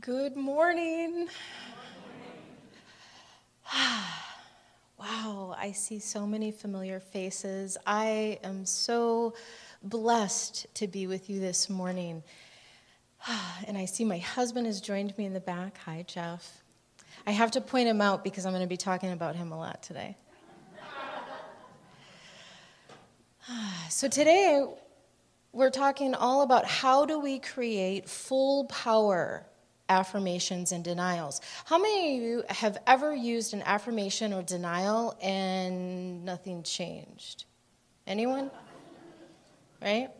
Good morning. wow, I see so many familiar faces. I am so blessed to be with you this morning. And I see my husband has joined me in the back. Hi, Jeff. I have to point him out because I'm going to be talking about him a lot today. So, today we're talking all about how do we create full power affirmations and denials. How many of you have ever used an affirmation or denial and nothing changed? Anyone? Right?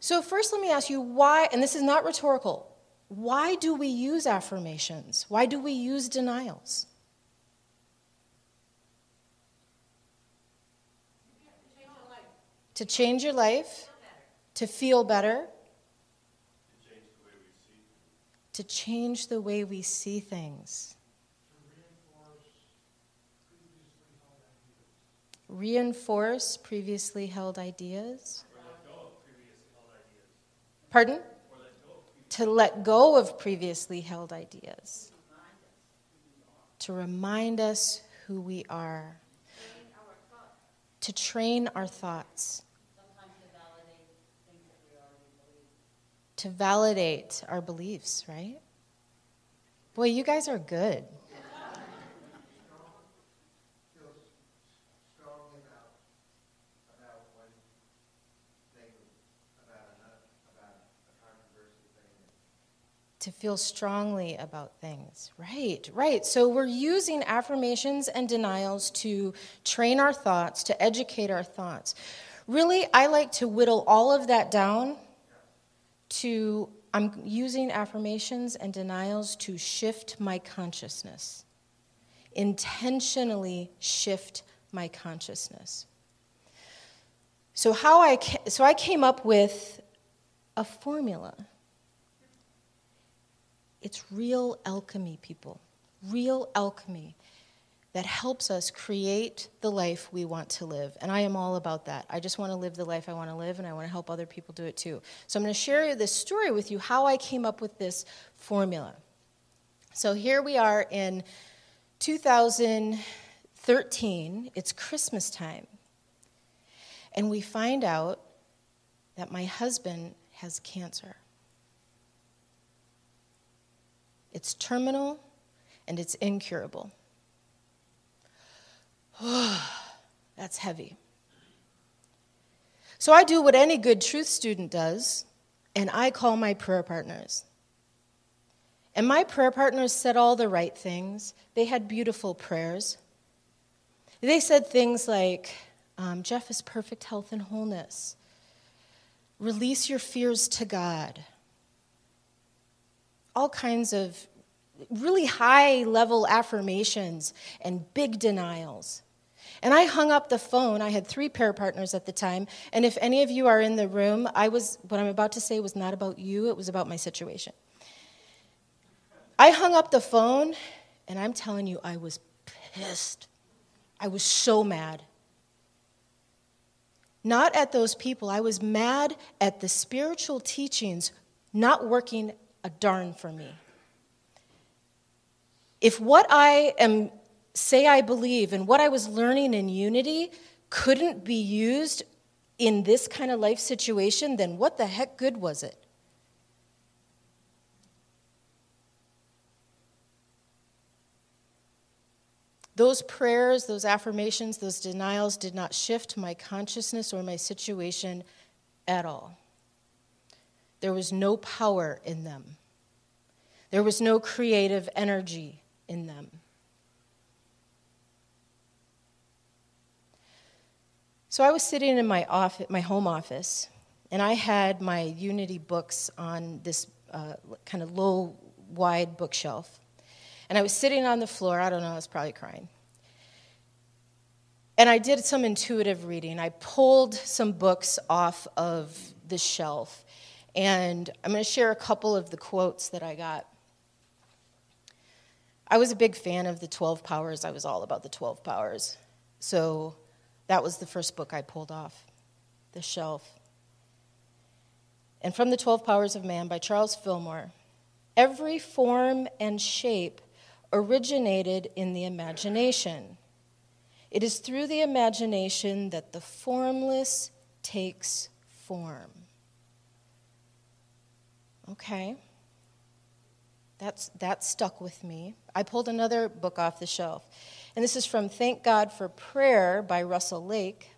So, first, let me ask you why, and this is not rhetorical, why do we use affirmations? Why do we use denials? To change your life, to feel better, to change the way we see things. Reinforce previously held ideas. Pardon? To let go of previously held ideas. To remind us who we are. To train our thoughts. To validate our beliefs, right? Boy, you guys are good. to feel strongly about things. Right, right. So we're using affirmations and denials to train our thoughts, to educate our thoughts. Really, I like to whittle all of that down to I'm using affirmations and denials to shift my consciousness, intentionally shift my consciousness. So how I so I came up with a formula it's real alchemy, people. Real alchemy that helps us create the life we want to live. And I am all about that. I just want to live the life I want to live, and I want to help other people do it too. So I'm going to share this story with you how I came up with this formula. So here we are in 2013, it's Christmas time. And we find out that my husband has cancer. It's terminal and it's incurable. That's heavy. So I do what any good truth student does, and I call my prayer partners. And my prayer partners said all the right things. They had beautiful prayers. They said things like, um, Jeff is perfect health and wholeness. Release your fears to God all kinds of really high level affirmations and big denials. And I hung up the phone. I had three prayer partners at the time. And if any of you are in the room, I was what I'm about to say was not about you, it was about my situation. I hung up the phone, and I'm telling you, I was pissed. I was so mad. Not at those people, I was mad at the spiritual teachings not working a darn for me. If what I am say I believe and what I was learning in unity couldn't be used in this kind of life situation, then what the heck good was it? Those prayers, those affirmations, those denials did not shift my consciousness or my situation at all. There was no power in them. There was no creative energy in them. So I was sitting in my, office, my home office, and I had my Unity books on this uh, kind of low, wide bookshelf. And I was sitting on the floor, I don't know, I was probably crying. And I did some intuitive reading. I pulled some books off of the shelf and I'm going to share a couple of the quotes that I got. I was a big fan of the 12 Powers. I was all about the 12 Powers. So that was the first book I pulled off the shelf. And from the 12 Powers of Man by Charles Fillmore, Every form and shape originated in the imagination. It is through the imagination that the formless takes form. Okay. That's, that stuck with me. I pulled another book off the shelf. And this is from Thank God for Prayer by Russell Lake.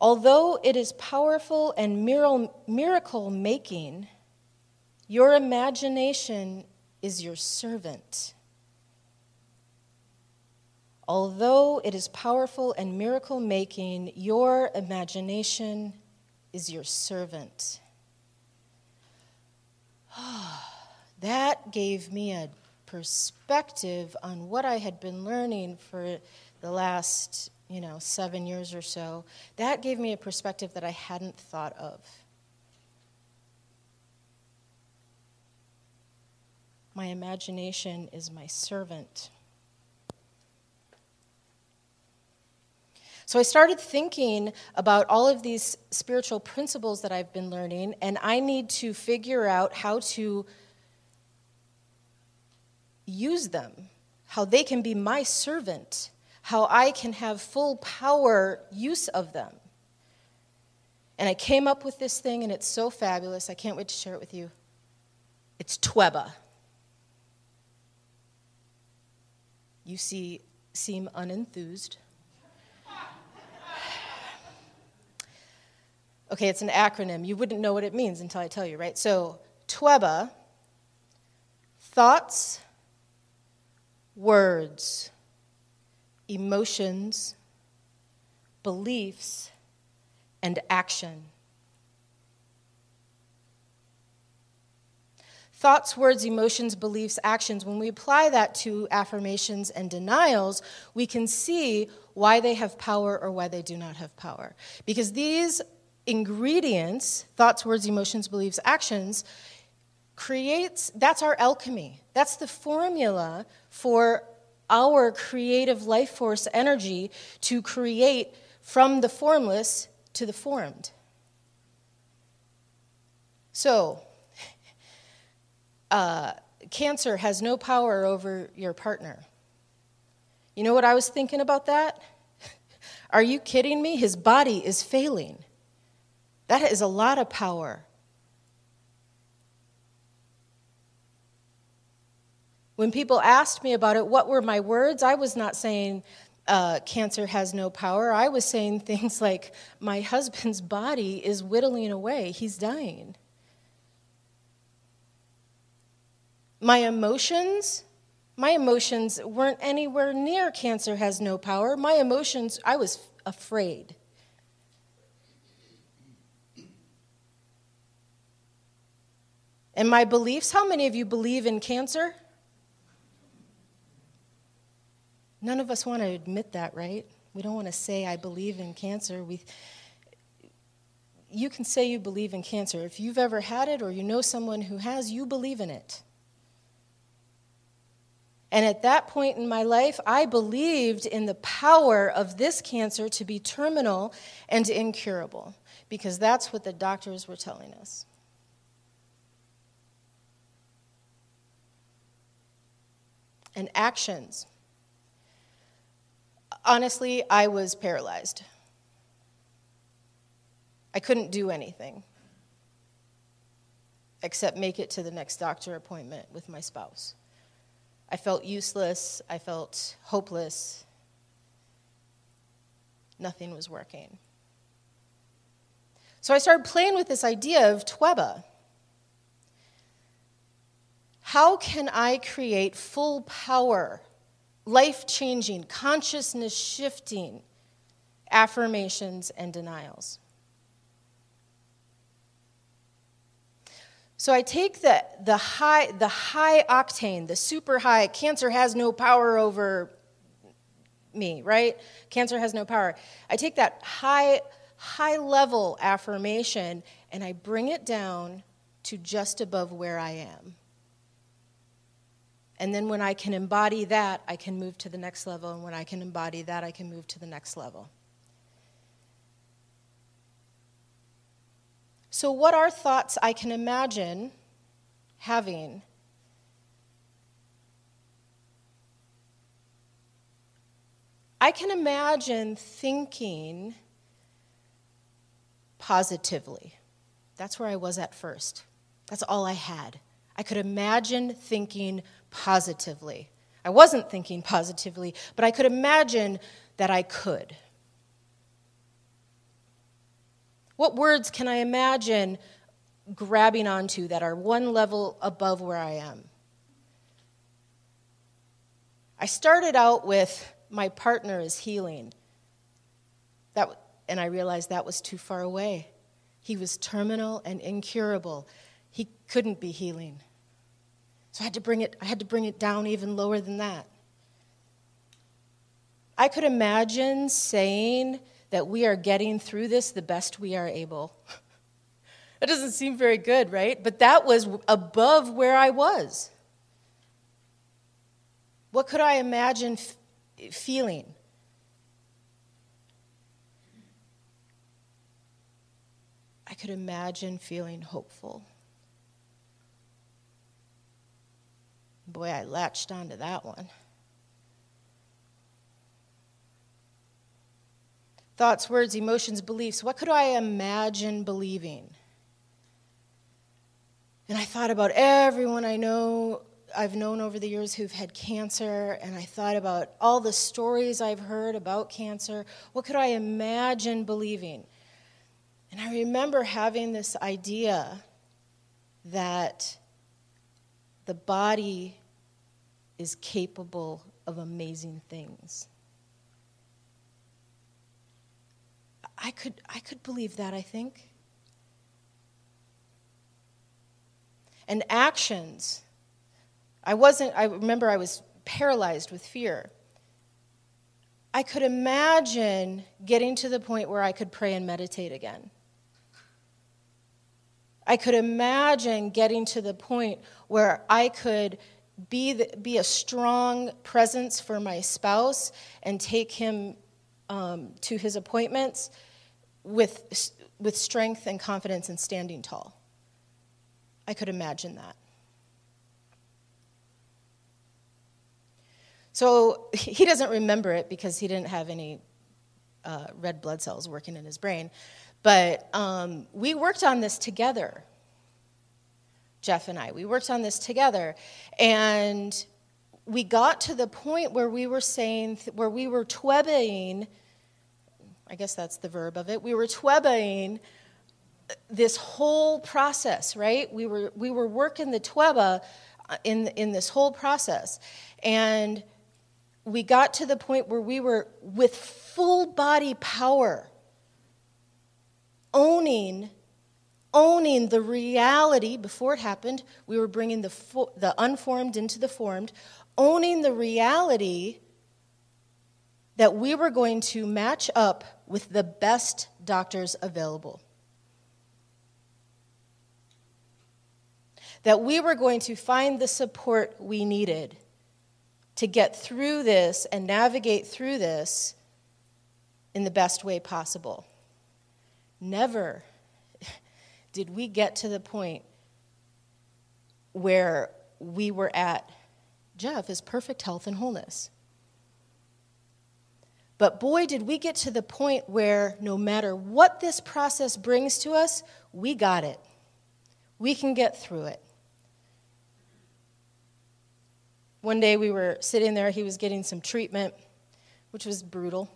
Although it is powerful and miracle making, your imagination is your servant. Although it is powerful and miracle making, your imagination is your servant. that gave me a perspective on what I had been learning for the last, you know, seven years or so. That gave me a perspective that I hadn't thought of. My imagination is my servant. So I started thinking about all of these spiritual principles that I've been learning, and I need to figure out how to use them, how they can be my servant, how I can have full power use of them. And I came up with this thing, and it's so fabulous. I can't wait to share it with you. It's Tweba. You see, seem unenthused. Okay, it's an acronym. You wouldn't know what it means until I tell you, right? So, TWEBA, thoughts, words, emotions, beliefs, and action. Thoughts, words, emotions, beliefs, actions, when we apply that to affirmations and denials, we can see why they have power or why they do not have power. Because these ingredients, thoughts, words, emotions, beliefs, actions, creates that's our alchemy. That's the formula for our creative life force energy to create from the formless to the formed. So, uh, cancer has no power over your partner. You know what I was thinking about that? Are you kidding me? His body is failing. That is a lot of power. When people asked me about it, what were my words? I was not saying uh, cancer has no power. I was saying things like, my husband's body is whittling away, he's dying. My emotions, my emotions weren't anywhere near cancer has no power. My emotions, I was afraid. And my beliefs, how many of you believe in cancer? None of us want to admit that, right? We don't want to say, I believe in cancer. We, you can say you believe in cancer. If you've ever had it or you know someone who has, you believe in it. And at that point in my life, I believed in the power of this cancer to be terminal and incurable, because that's what the doctors were telling us. and actions. Honestly, I was paralyzed. I couldn't do anything except make it to the next doctor appointment with my spouse. I felt useless, I felt hopeless. Nothing was working. So I started playing with this idea of Tweba. How can I create full power, life changing, consciousness shifting affirmations and denials? So I take the, the, high, the high octane, the super high, cancer has no power over me, right? Cancer has no power. I take that high, high level affirmation and I bring it down to just above where I am. And then when I can embody that, I can move to the next level. And when I can embody that, I can move to the next level. So, what are thoughts I can imagine having I can imagine thinking positively. That's where I was at first. That's all I had. I could imagine thinking positively. I wasn't thinking positively, but I could imagine that I could. What words can I imagine grabbing onto that are one level above where I am? I started out with my partner is healing. That, and I realized that was too far away. He was terminal and incurable. He couldn't be healing. So I had to bring it, I had to bring it down even lower than that. I could imagine saying that we are getting through this the best we are able. that doesn't seem very good, right? But that was above where I was. What could I imagine f- feeling? I could imagine feeling hopeful. Boy, I latched onto that one. Thoughts, words, emotions, beliefs. What could I imagine believing? And I thought about everyone I know, I've known over the years who've had cancer, and I thought about all the stories I've heard about cancer. What could I imagine believing? And I remember having this idea that the body is capable of amazing things. I could, I could believe that, I think. And actions. I wasn't, I remember I was paralyzed with fear. I could imagine getting to the point where I could pray and meditate again. I could imagine getting to the point where I could be, the, be a strong presence for my spouse and take him um, to his appointments with, with strength and confidence and standing tall. I could imagine that. So he doesn't remember it because he didn't have any uh, red blood cells working in his brain. But um, we worked on this together, Jeff and I. We worked on this together. And we got to the point where we were saying, where we were twebbing I guess that's the verb of it. We were twebaing uh, this whole process, right? We were, we were working the tweba uh, in, in this whole process. And we got to the point where we were with full body power owning owning the reality before it happened we were bringing the, the unformed into the formed owning the reality that we were going to match up with the best doctors available. That we were going to find the support we needed to get through this and navigate through this in the best way possible. Never did we get to the point where we were at Jeff is perfect health and wholeness. But boy, did we get to the point where no matter what this process brings to us, we got it. We can get through it. One day we were sitting there, he was getting some treatment, which was brutal.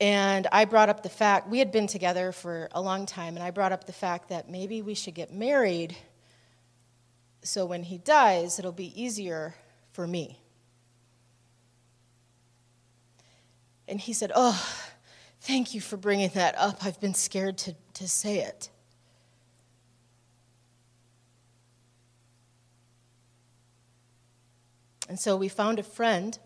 And I brought up the fact, we had been together for a long time, and I brought up the fact that maybe we should get married so when he dies, it'll be easier for me. And he said, Oh, thank you for bringing that up. I've been scared to, to say it. And so we found a friend,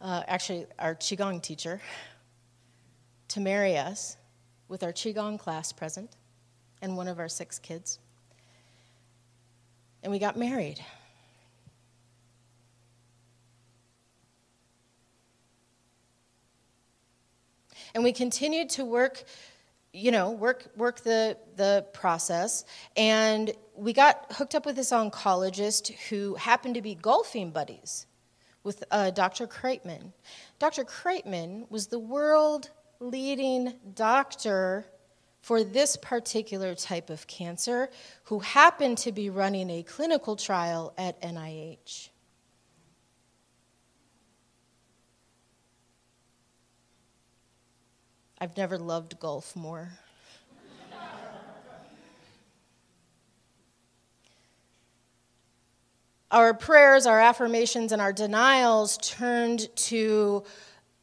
uh, actually, our Qigong teacher, to marry us with our Qigong class present and one of our six kids. And we got married. And we continued to work you know, work work the the process. And we got hooked up with this oncologist who happened to be golfing buddies with uh, Dr. Kreitman. Dr. Kreitman was the world leading doctor for this particular type of cancer who happened to be running a clinical trial at NIH. I've never loved golf more. Our prayers, our affirmations, and our denials turned to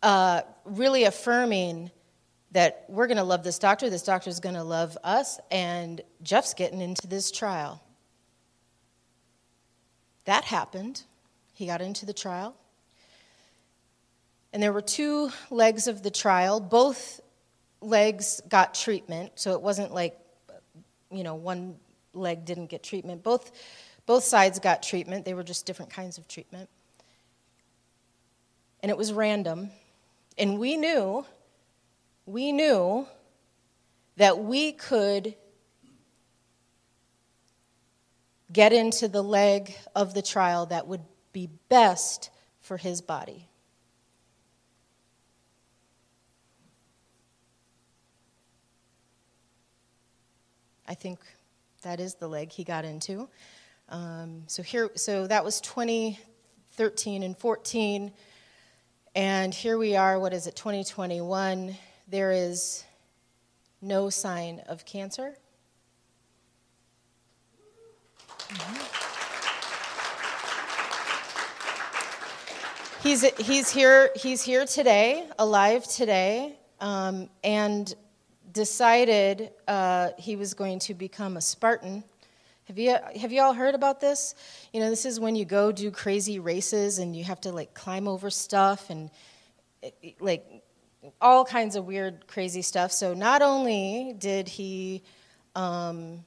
uh, really affirming that we're going to love this doctor, this doctor is going to love us, and Jeff's getting into this trial. That happened. He got into the trial. And there were two legs of the trial. Both legs got treatment, so it wasn't like, you know, one leg didn't get treatment. Both, both sides got treatment, they were just different kinds of treatment. And it was random. And we knew, we knew that we could get into the leg of the trial that would be best for his body. I think that is the leg he got into. Um, so here, so that was 2013 and 14, and here we are. What is it? 2021. There is no sign of cancer. Mm-hmm. He's, he's, here, he's here today, alive today, um, and decided uh, he was going to become a Spartan. Have you, have you all heard about this? You know, this is when you go do crazy races and you have to like climb over stuff and like all kinds of weird, crazy stuff. So not only did he um,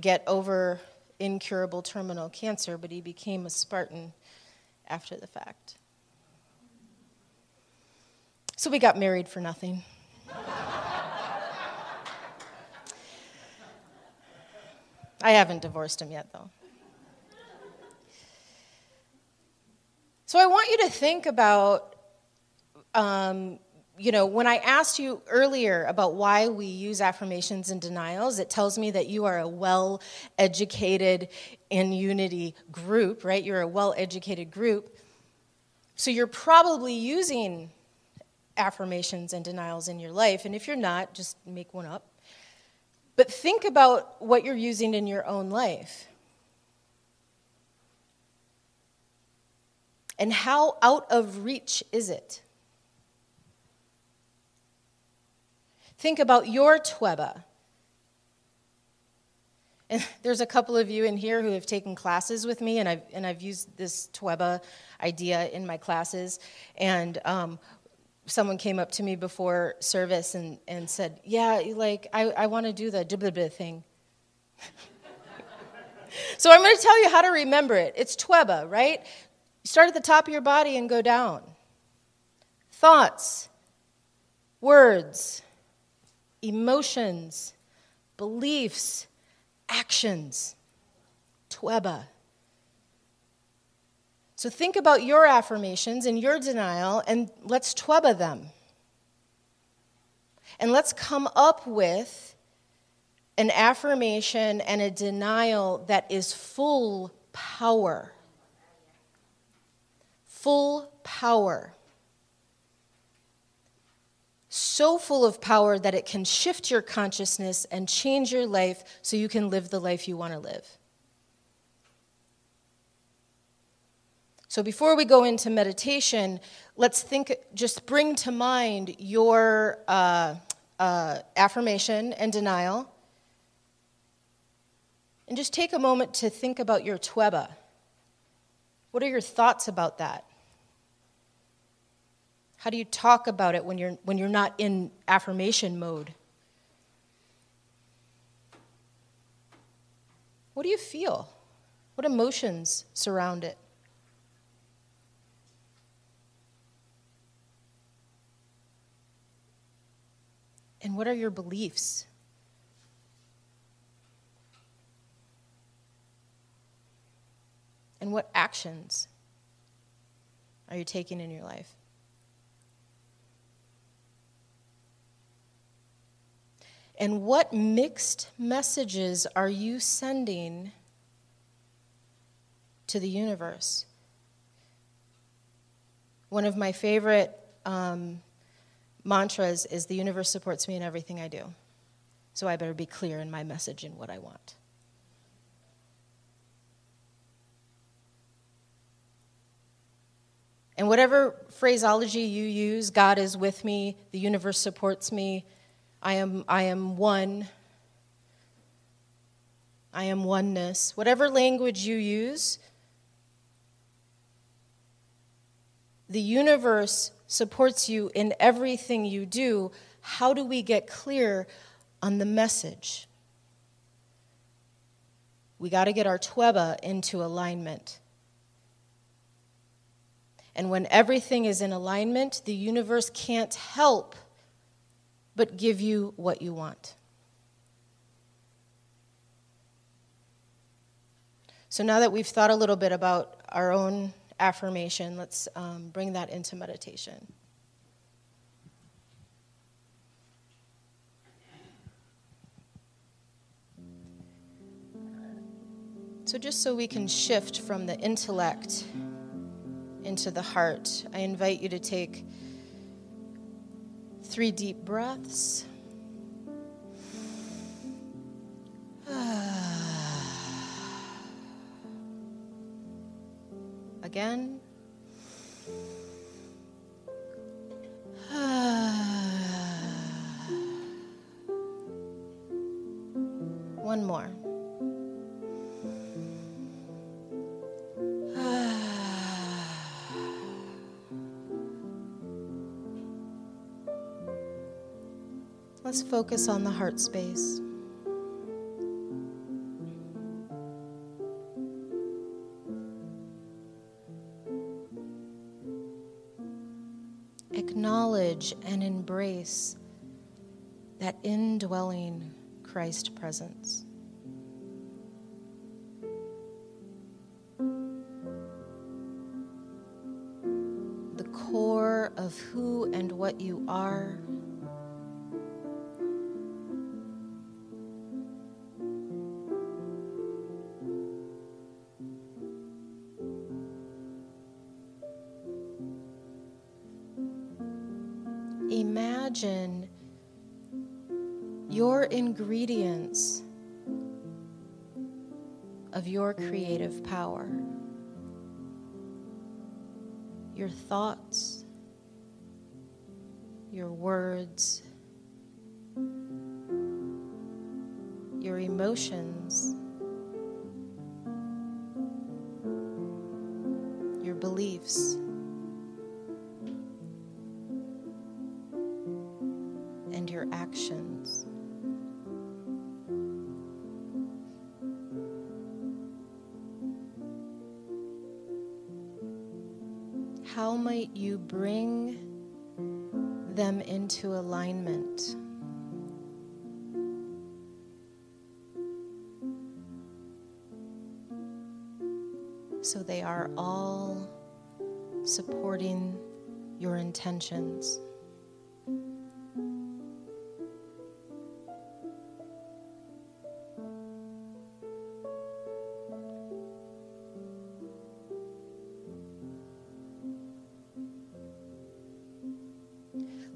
get over incurable terminal cancer, but he became a Spartan after the fact. So we got married for nothing. I haven't divorced him yet, though. So I want you to think about, um, you know, when I asked you earlier about why we use affirmations and denials, it tells me that you are a well educated in unity group, right? You're a well educated group. So you're probably using affirmations and denials in your life. And if you're not, just make one up. But think about what you're using in your own life. And how out of reach is it? Think about your Tweba. And there's a couple of you in here who have taken classes with me, and I've, and I've used this Tweba idea in my classes. And um, someone came up to me before service and, and said, Yeah, like, I, I want to do the blah thing. so I'm going to tell you how to remember it. It's Tweba, right? Start at the top of your body and go down. Thoughts, words, emotions, beliefs, actions. Tweba. So think about your affirmations and your denial, and let's tweba them. And let's come up with an affirmation and a denial that is full power. Full power. So full of power that it can shift your consciousness and change your life so you can live the life you want to live. So before we go into meditation, let's think, just bring to mind your uh, uh, affirmation and denial. And just take a moment to think about your tweba. What are your thoughts about that? How do you talk about it when you're, when you're not in affirmation mode? What do you feel? What emotions surround it? And what are your beliefs? And what actions are you taking in your life? And what mixed messages are you sending to the universe? One of my favorite um, mantras is the universe supports me in everything I do. So I better be clear in my message and what I want. And whatever phraseology you use, God is with me, the universe supports me, I am, I am one. I am oneness. Whatever language you use, the universe supports you in everything you do. How do we get clear on the message? We got to get our tweba into alignment. And when everything is in alignment, the universe can't help but give you what you want. So now that we've thought a little bit about our own affirmation, let's um, bring that into meditation. So, just so we can shift from the intellect into the heart, I invite you to take Three deep breaths. Again. One more. Let's focus on the heart space. Acknowledge and embrace that indwelling Christ presence. The core of who and what you are. Your words, your emotions, So they are all supporting your intentions.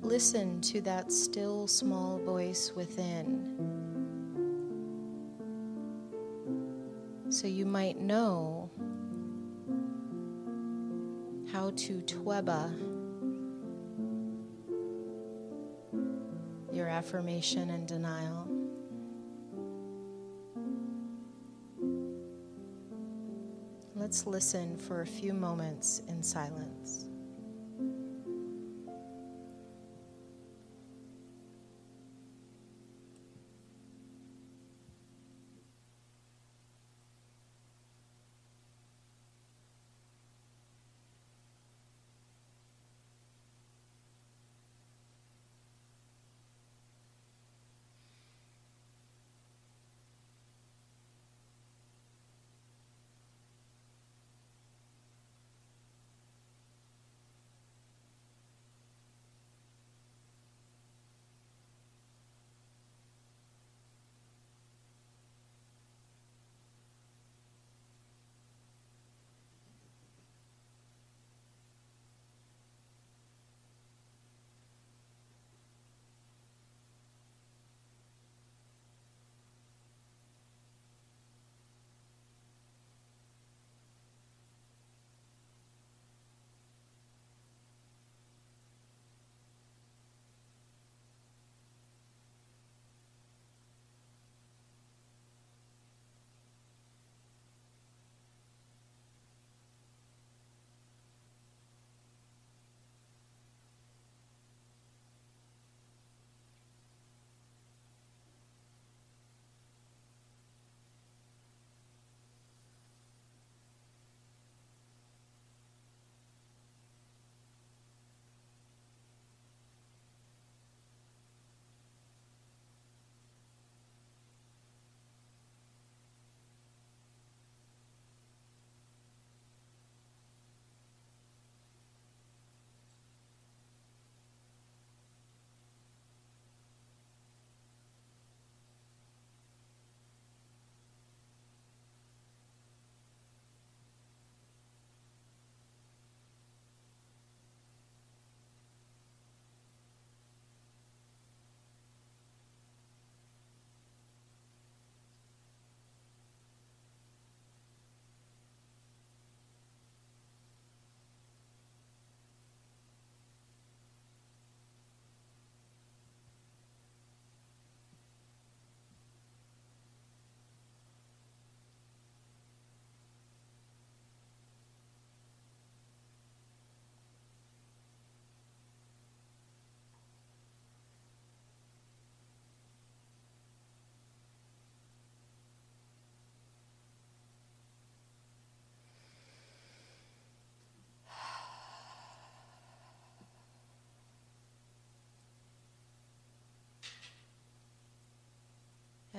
listen to that still small voice within. So you might know to tweba your affirmation and denial. Let's listen for a few moments in silence.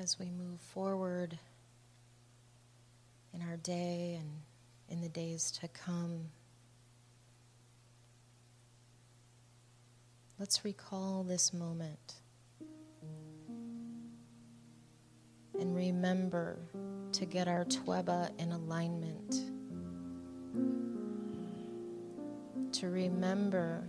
As we move forward in our day and in the days to come. Let's recall this moment and remember to get our Tweba in alignment. To remember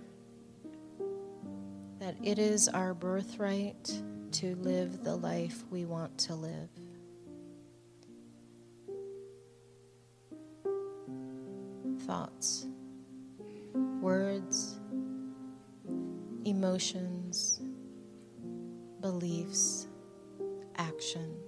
that it is our birthright to live the life we want to live. Thoughts, words, emotions, beliefs, actions.